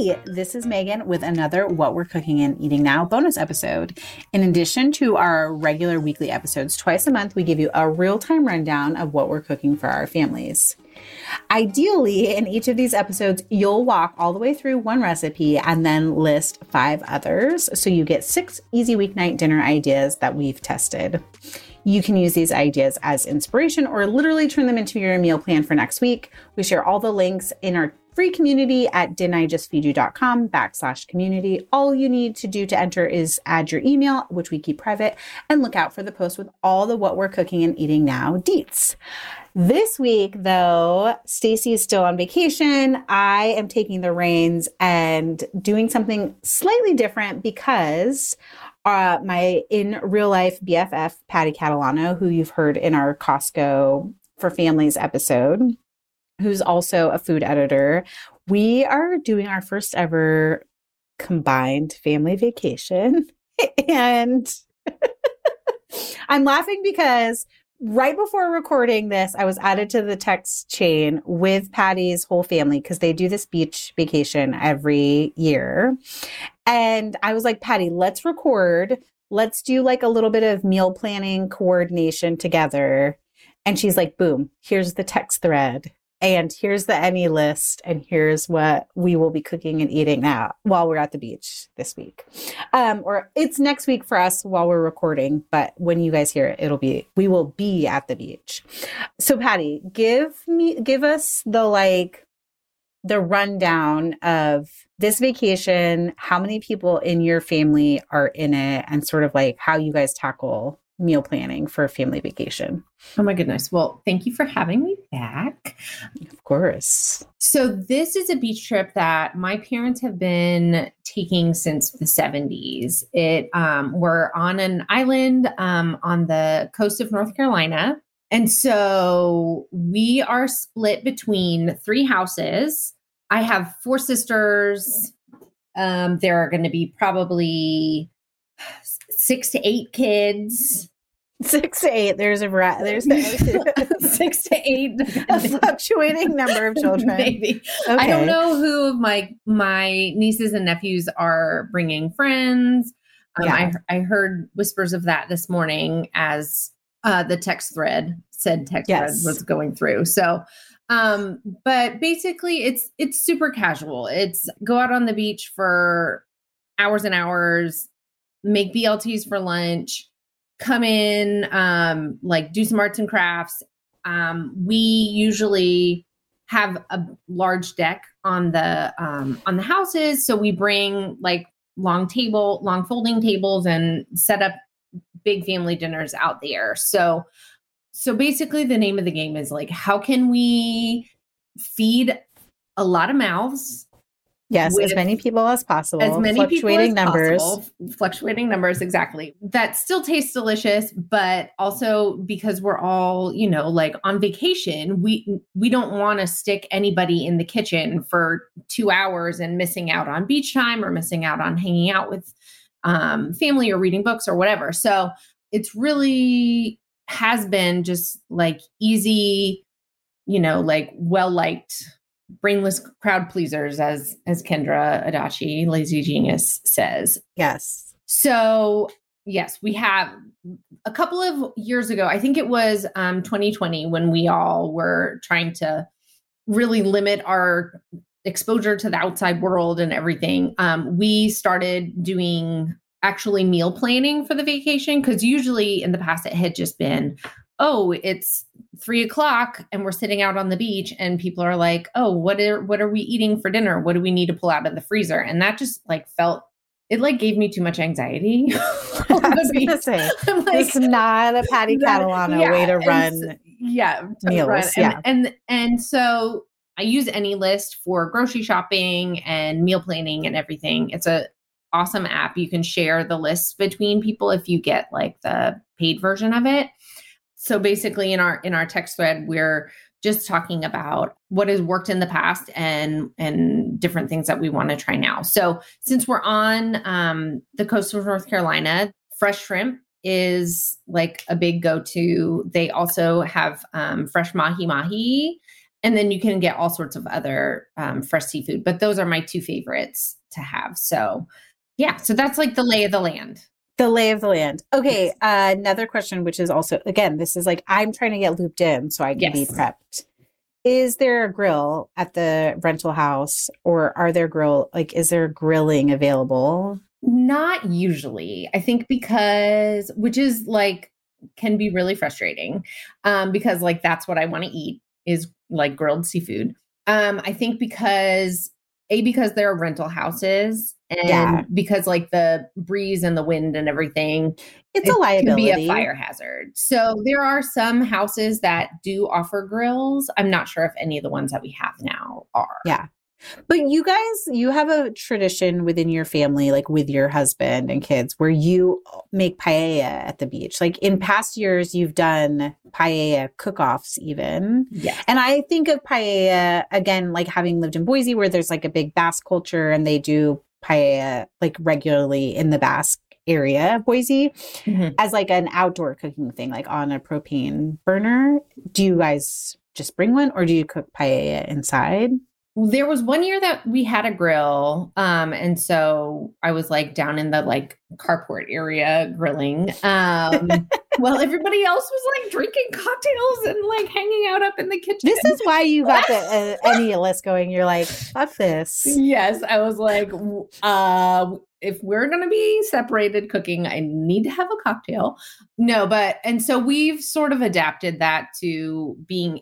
Hey, this is Meghan with another What We're Cooking and Eating Now bonus episode. In addition to our regular weekly episodes, twice a month we give you a real time rundown of what we're cooking for our families. Ideally, in each of these episodes, you'll walk all the way through one recipe and then list five others. So you get six easy weeknight dinner ideas that we've tested. You can use these ideas as inspiration or literally turn them into your meal plan for next week. We share all the links in our free community at didn'tijustfeedyou.com backslash community. All you need to do to enter is add your email, which we keep private, and look out for the post with all the what we're cooking and eating now deets. This week, though, Stacy is still on vacation. I am taking the reins and doing something slightly different because uh, my in real life BFF, Patty Catalano, who you've heard in our Costco for Families episode, who's also a food editor, we are doing our first ever combined family vacation. and I'm laughing because right before recording this, I was added to the text chain with Patty's whole family because they do this beach vacation every year. And I was like, Patty, let's record. Let's do like a little bit of meal planning coordination together. And she's like, boom, here's the text thread and here's the AnyList and here's what we will be cooking and eating now while we're at the beach this week. Um, or it's next week for us while we're recording but when you guys hear it it'll be we will be at the beach. So patty give me give us the like the rundown of this vacation how many people in your family are in it and sort of like how you guys tackle meal planning for a family vacation. Oh my goodness. Well, thank you for having me back. Of course. So, this is a beach trip that my parents have been taking since the 70s. It um, we're on an island um, on the coast of North Carolina. And so we are split between three houses. I have four sisters. Um, there are going to be probably six to eight kids. Six to eight. There's a there's six to eight. a fluctuating number of children. Maybe. Okay. I don't know who of my my nieces and nephews are bringing friends. Um, Yeah. I I heard whispers of that this morning as uh, the text thread said text Yes. thread was going through. So, um, but basically, it's it's super casual. It's go out on the beach for hours and hours, make BLTs for lunch, come in, um, like do some arts and crafts. Um, we usually have a large deck on the um, on the houses, so we bring like long table, long folding tables, and set up big family dinners out there. So, so basically, the name of the game is like, how can we feed a lot of mouths Yes, as many people as possible. as many fluctuating people as numbers. possible, fluctuating numbers exactly that still tastes delicious but also because we're all you know like on vacation we we don't want to stick anybody in the kitchen for two hours and missing out on beach time or missing out on hanging out with um, family or reading books or whatever so it's really has been just like easy you know like well liked brainless crowd pleasers as as kendra adachi lazy genius says Yes. so yes we have a couple of years ago i think it was um 2020 when we all were trying to really limit our exposure to the outside world and everything um we started doing actually meal planning for the vacation because usually in the past it had just been oh it's three o'clock and we're sitting out on the beach and people are like oh what are what are we eating for dinner what do we need to pull out of the freezer and that just like felt it like gave me too much anxiety I on the was gonna beach. say I'm like, it's not a Patty Catalano yeah, way to run. yeah meals, run. And- yeah. and and so i use AnyList for grocery shopping and meal planning and everything it's a awesome app you can share the lists between people if you get like the paid version of it so basically in our in our text thread we're just talking about what has worked in the past and and different things that we want to try now. So since we're on um, the coast of north carolina fresh shrimp is like a big go-to. They also have um, fresh mahi mahi and then you can get all sorts of other um, fresh seafood but those are my two favorites to have. So yeah so that's like the lay of the land The lay of the land. Okay, Yes. uh, another question, which is also again, this is like I'm trying to get looped in so I can be Yes. prepped. Is there a grill at the rental house, or are there grill like is there grilling available? Not usually. I think because, which is like, can be really frustrating um, because, like, that's what I want to eat is like grilled seafood. Um, I think because, A, because there are rental houses and Yeah. because, like, the breeze and the wind and everything It's it a liability. Can be a fire hazard. So there are some houses that do offer grills. I'm not sure if any of the ones that we have now are. Yeah. But you guys, you have a tradition within your family, like with your husband and kids, where you make paella at the beach. Like in past years, you've done paella cook-offs, even. yeah And I think of paella again, like having lived in Boise, where there's like a big Basque culture, and they do paella like regularly in the Basque area of Boise Mhm. as like an outdoor cooking thing, like on a propane burner. Do you guys just bring one, or do you cook paella inside? There was one year that we had a grill. Um, and so I was like down in the like carport area grilling. Um, well, everybody else was like drinking cocktails and like hanging out up in the kitchen. This is why you got the uh, AnyList going. You're like, fuck this. yes, I was like, uh, if we're going to be separated cooking, I need to have a cocktail. No, but, and so we've sort of adapted that to being,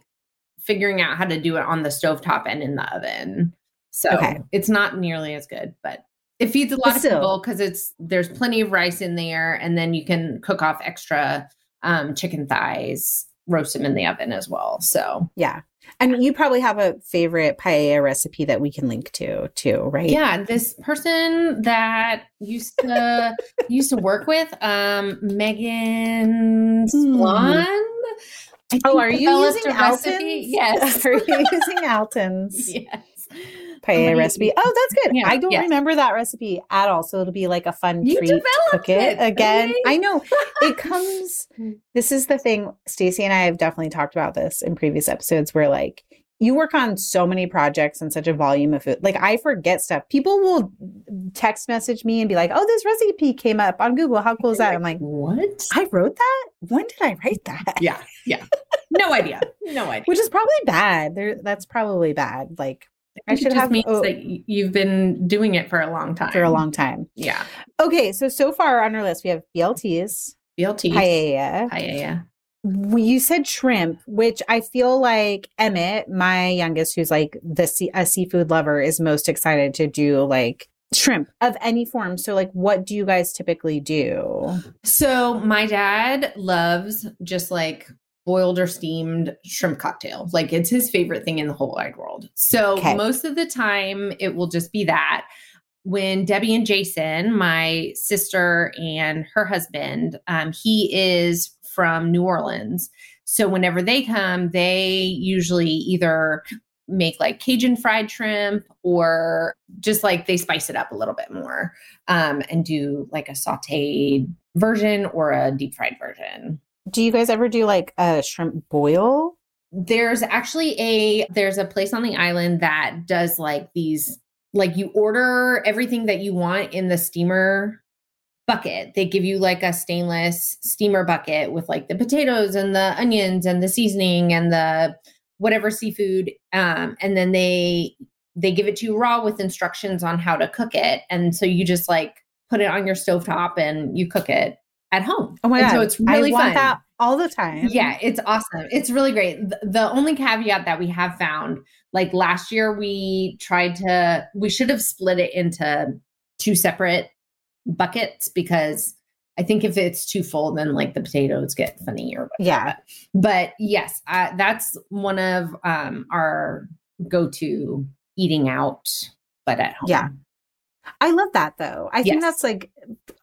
figuring out how to do it on the stovetop and in the oven. So Okay. it's not nearly as good, but it feeds a lot of people because it's, there's plenty of rice in there. And then you can cook off extra um, chicken thighs, roast them in the oven as well. So Yeah. And you probably have a favorite paella recipe that we can link to too, right? Yeah, this person that used to used to work with um Megan Swan. I Oh, are you using a recipe. Alton's? Yes. Are you using Alton's? yes. Paella recipe. Oh, that's good. Yeah, I don't yes. remember that recipe at all. So it'll be like a fun You treat cook it, it, again. okay. I know it comes. this is the thing. Stacy and I have definitely talked about this in previous episodes where like you work on so many projects and such a volume of food. Like I forget stuff. People will text message me and be like, "Oh, this recipe came up on Google. How cool is that?" I'm like, what? I wrote that. When did I write that? Yeah, yeah. No idea. No idea. Which is probably bad. There, that's probably bad. Like I should just have means oh, that you've been doing it for a long time. for a long time. Yeah. Okay, so so far on our list we have BLTs, BLTs. paella. Paella. You said shrimp, which I feel like Emmett, my youngest, who's like the sea- a seafood lover, is most excited to do like shrimp of any form. So, like, what do you guys typically do? So my dad loves just like boiled or steamed shrimp cocktail. Like it's his favorite thing in the whole wide world. So Okay. most of the time it will just be that. When Debbie and Jason, my sister and her husband, um, he is from New Orleans. So whenever they come, they usually either make like Cajun fried shrimp or just like they spice it up a little bit more um, and do like a sauteed version or a deep fried version. Do you guys ever do like a shrimp boil? There's actually a there's a place on the island that does like these like you order everything that you want in the steamer bucket. They give you like a stainless steamer bucket with like the potatoes and the onions and the seasoning and the whatever seafood um and then they they give it to you raw with instructions on how to cook it and so you just like put it on your stovetop and you cook it at home. Oh my And god, So it's really I want fun. that all the time. Yeah, it's awesome. It's really great. Th- The only caveat that we have found, like last year, we tried to, we should have split it into two separate buckets because I think if it's too full, then like the potatoes get funny or whatever. yeah. But yes, I, that's one of um, our go to eating out, but at home. Yeah. I love that though. I think that's like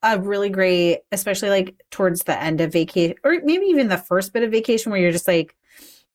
a really great, especially like towards the end of vacation or maybe even the first bit of vacation where you're just like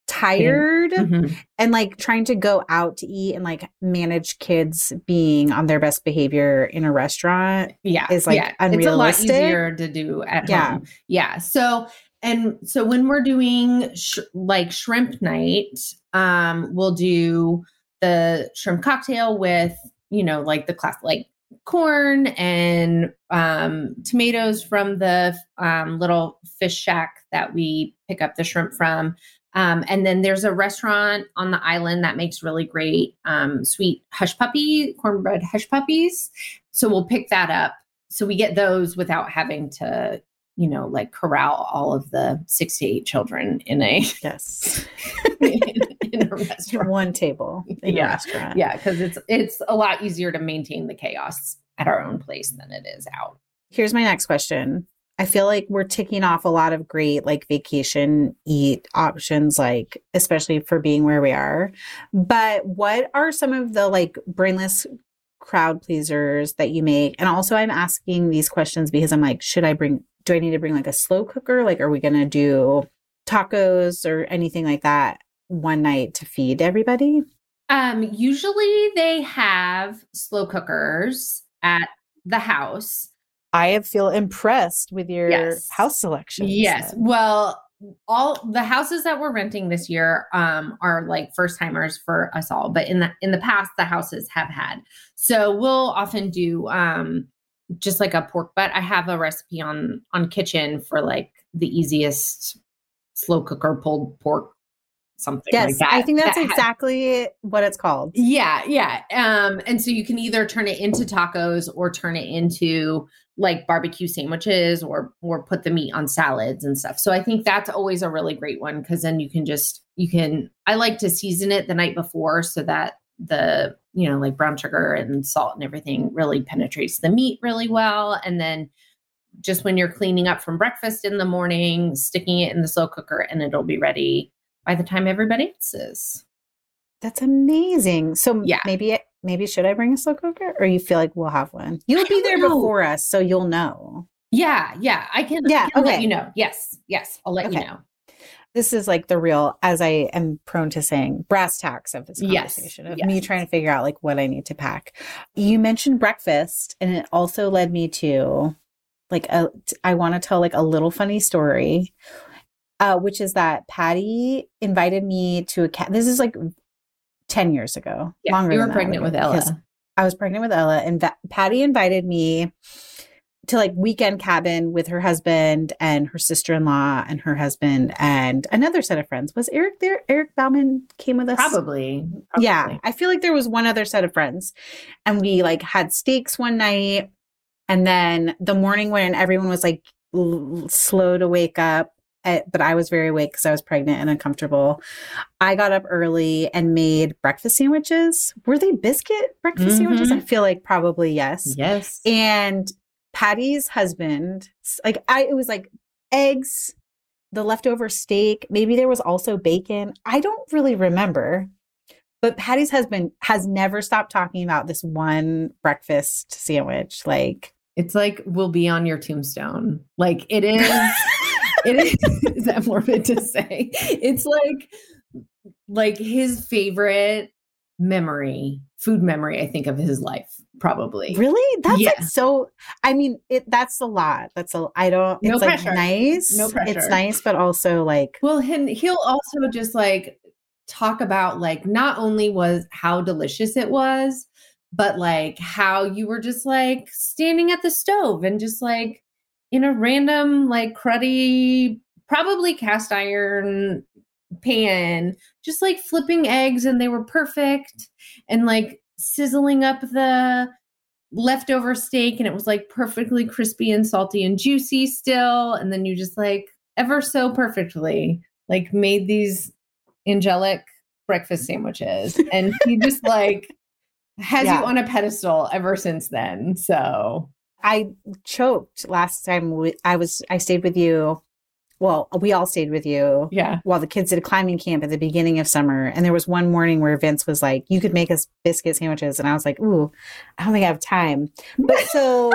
tired Mhm. and like trying to go out to eat and like manage kids being on their best behavior in a restaurant. yeah is, like, yeah. it's a lot unrealistic. easier to do at Yeah. home yeah so and so when we're doing sh- like shrimp night um we'll do the shrimp cocktail with you know like the class like corn and um tomatoes from the um little fish shack that we pick up the shrimp from. Um, and then there's a restaurant on the island that makes really great um, sweet hush puppy cornbread hush puppies. So we'll pick that up. So we get those without having to you know like corral all of the six to eight children in a Yes. in a restaurant One table in Yeah. a restaurant. yeah because it's it's a lot easier to maintain the chaos at our own place than it is out Here's my next question. I feel like we're ticking off a lot of great like vacation eat options, like especially for being where we are. But what are some of the like brainless crowd pleasers that you make? And also, I'm asking these questions because I'm like, should I bring, do I need to bring like a slow cooker? Like, are we going to do tacos or anything like that one night to feed everybody? Um, usually they have slow cookers at the house. I feel impressed with your Yes. house selection. Yes. then. Well, all the houses that we're renting this year um are like first timers for us all, but in the in the past the houses have had. So we'll often do um just like a pork butt. I have a recipe on on Kitchn for like the easiest slow cooker pulled pork something Yes, like that. I think that's that exactly what it's called. yeah, yeah. Um, and so you can either turn it into tacos or turn it into like barbecue sandwiches or or put the meat on salads and stuff. So I think that's always a really great one because then you can just you can I like to season it the night before so that the you know like brown sugar and salt and everything really penetrates the meat really well and then just when you're cleaning up from breakfast in the morning sticking it in the slow cooker and it'll be ready by the time everybody else is That's amazing. So Yeah. maybe it, maybe should I bring a slow cooker, or you feel like we'll have one? You'll be there know. before us, so you'll know. Yeah, yeah, I can. Yeah, I can let okay. you know. Yes, yes, I'll let you know. this is like the real, as I am prone to saying, brass tacks of this Yes, conversation of yes. me trying to figure out like what I need to pack. You mentioned breakfast, and it also led me to like a, I want to tell like a little funny story, uh, which is that Patty invited me to a cat. This is like 10 years ago. Yeah, longer you were pregnant with Ella. I was pregnant with Ella, and Va- Patty invited me to like weekend cabin with her husband and her sister in law and her husband and another set of friends. Was Eric there? Eric Bauman came with us. Probably. Yeah. I feel like there was one other set of friends, and we like had steaks one night, and then the morning when everyone was like l- slow to wake up. Eh, But I was very awake because I was pregnant and uncomfortable. I got up early and made breakfast sandwiches. Were they biscuit breakfast sandwiches? Mhm. I feel like probably yes. Yes. And Patty's husband, like I, it was like eggs, the leftover steak. Maybe there was also bacon. I don't really remember. But Patty's husband has never stopped talking about this one breakfast sandwich. Like, It's like will be on your tombstone. Like it is. it is. Is that morbid to say? It's like like his favorite memory, food memory. I think of his life, probably. really? That's like so. I mean, it. That's a lot. That's a. I don't. No It's like pressure. nice. No pressure. It's nice, but also like. Well, and he'll also just like talk about like not only was how delicious it was, but like how you were just like standing at the stove and just like in a random like cruddy, probably cast iron pan, just like flipping eggs and they were perfect and like sizzling up the leftover steak and it was like perfectly crispy and salty and juicy still. And then you just like ever so perfectly like made these angelic breakfast sandwiches. And he just like has Yeah. you on a pedestal ever since then. So I choked last time we, I was. I stayed with you. Well, we all stayed with you. yeah while the kids did a climbing camp at the beginning of summer. And there was one morning where Vince was like, You could make us biscuit sandwiches. And I was like, Ooh, I don't think I have time. But so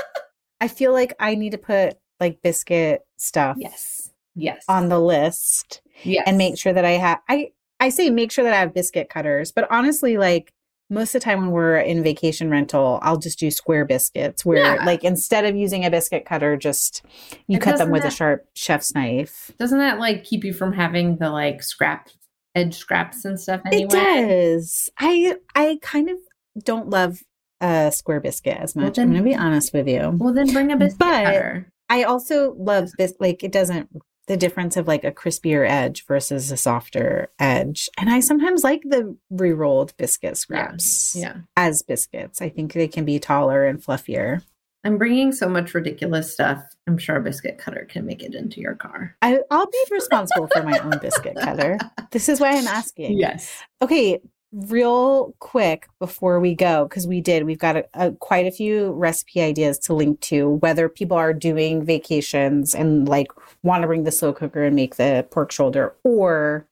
I feel like I need to put like biscuit stuff yes yes on the list yes and make sure that I have I I say make sure that I have biscuit cutters, but honestly, like most of the time when we're in vacation rental, I'll just do square biscuits where Yeah. like instead of using a biscuit cutter, just you And cut them with a sharp chef's knife. doesn't that like keep you from having the like scrap edge scraps and stuff anyway It does. I I kind of don't love a square biscuit as Well, much. I'm going to be honest with you. well then bring a biscuit But- cutter I also love this. Like it doesn't the difference of like a crispier edge versus a softer edge. And I sometimes like the re-rolled biscuit scraps yeah as biscuits. I think they can be taller and fluffier. i'm bringing so much ridiculous stuff i'm sure a biscuit cutter can make it into your car I, I'll be responsible for my own biscuit cutter. This is why I'm asking. yes Okay, real quick before we go, because we did, we've got a, a, quite a few recipe ideas to link to, whether people are doing vacations and like want to bring the slow cooker and make the pork shoulder, or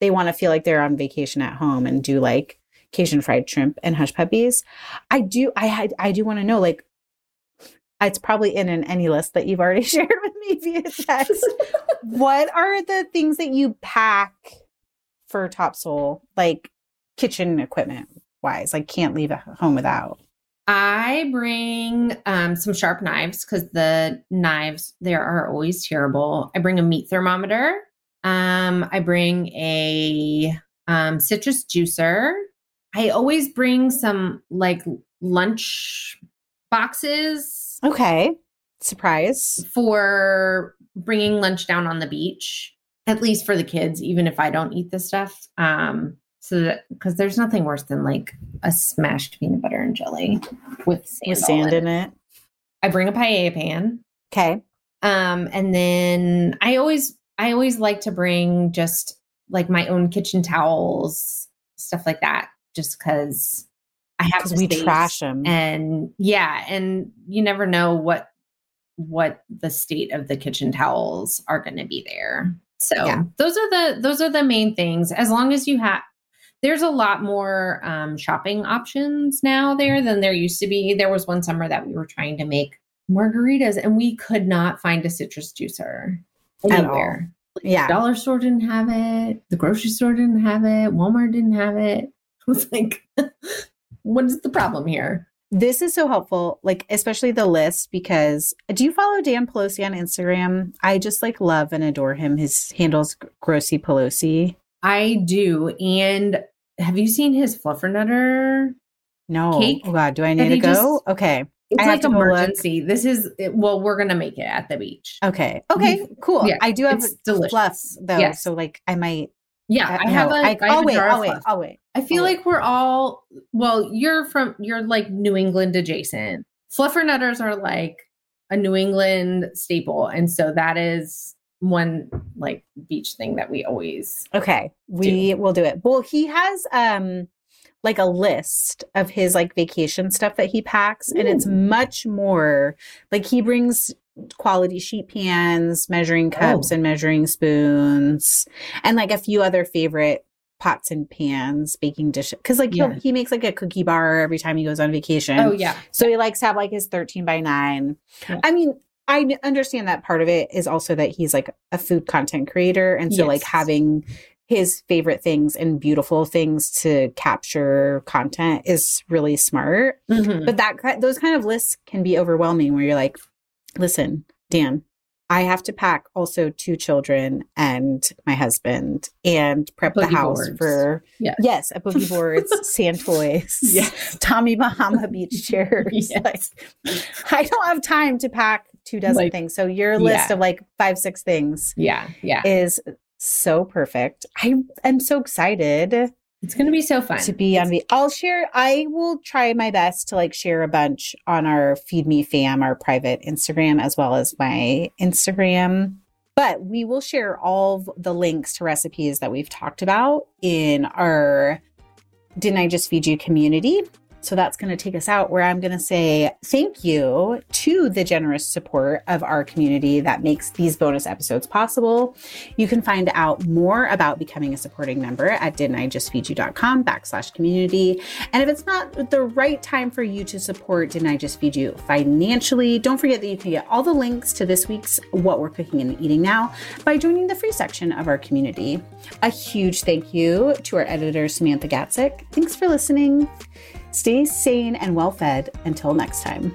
they want to feel like they're on vacation at home and do like Cajun fried shrimp and hush puppies. I do, I I do want to know, like, it's probably in an AnyList that you've already shared with me via text. what are the things that you pack for Topsail, like kitchen equipment wise? Like, can't leave a home without. I bring um, some sharp knives because the knives there are always terrible. I bring a meat thermometer. Um, I bring a um, citrus juicer. I always bring some like lunch boxes Okay. Surprise. for bringing lunch down on the beach, at least for the kids, even if I don't eat this stuff. Um, so that because there's nothing worse than like a smashed peanut butter and jelly with sand, With sand in in it. I bring a paella pan. Okay. Um, and then I always I always like to bring just like my own kitchen towels, stuff like that, just because I have the we trash them. and yeah, and you never know what what the state of the kitchen towels are going to be there. So Yeah. those are the those are the main things. As long as you have there's a lot more um, shopping options now there than there used to be. There was one summer that we were trying to make margaritas and we could not find a citrus juicer anywhere. Yeah. Dollar store didn't have it. The grocery store didn't have it. Walmart didn't have it. I was like, what is the problem here? This is so helpful, like especially the list because do you follow Dan Pelosi on Instagram? I just like love and adore him. His handle's Grossy Pelosi. I do. And have you seen his fluffernutter? No. Cake oh God, do I need to go? just- okay. It's I like go look. emergency. This is it- well, we're gonna make it at the beach. Okay. Okay. Cool. Yeah, I do have delicious. fluffs though, Yes. so like I might. Yeah, I, I have no, a. I, I have I'll wait. I'll wait. I'll wait. I feel wait. like we're all well, you're from you're like New England adjacent. Fluffernutters are like a New England staple. And so that is one like beach thing that we always Okay, we will do it. Well, he has um like a list of his like vacation stuff that he packs and it's much more like he brings quality sheet pans, measuring cups Oh. and measuring spoons and like a few other favorite pots and pans, baking dishes cuz like Yeah. he makes like a cookie bar every time he goes on vacation. Oh yeah. So he likes to have like his 13 by 9. Yeah. I mean, I understand that part of it is also that he's like a food content creator. And so, like, having his favorite things and beautiful things to capture content is really smart. Mhm. But that those kind of lists can be overwhelming where you're like, listen, Dan, I have to pack also two children and my husband and prep the house boards. for Yes. yes, a boogie boards, sand toys, Yes. Tommy Bahama beach chairs. Yes. Like, I don't have time to pack two dozen Like, things. So your list yeah. of like five, six things Yeah. Yeah. is so perfect. I am so excited It's gonna be so fun. to be on the I'll share I will try my best to like share a bunch on our Feed Me Fam, our private Instagram, as well as my Instagram. But we will share all the links to recipes that we've talked about in our Didn't I Just Feed You community. So that's going to take us out where I'm going to say thank you to the generous support of our community that makes these bonus episodes possible. You can find out more about becoming a supporting member at didn'tijustfeedyou.com backslash community. And if it's not the right time for you to support Didn't I Just Feed You financially, don't forget that you can get all the links to this week's What We're Cooking and Eating Now by joining the free section of our community. A huge thank you to our editor, Samantha Gatzik. Thanks for listening. Stay sane and well fed until next time.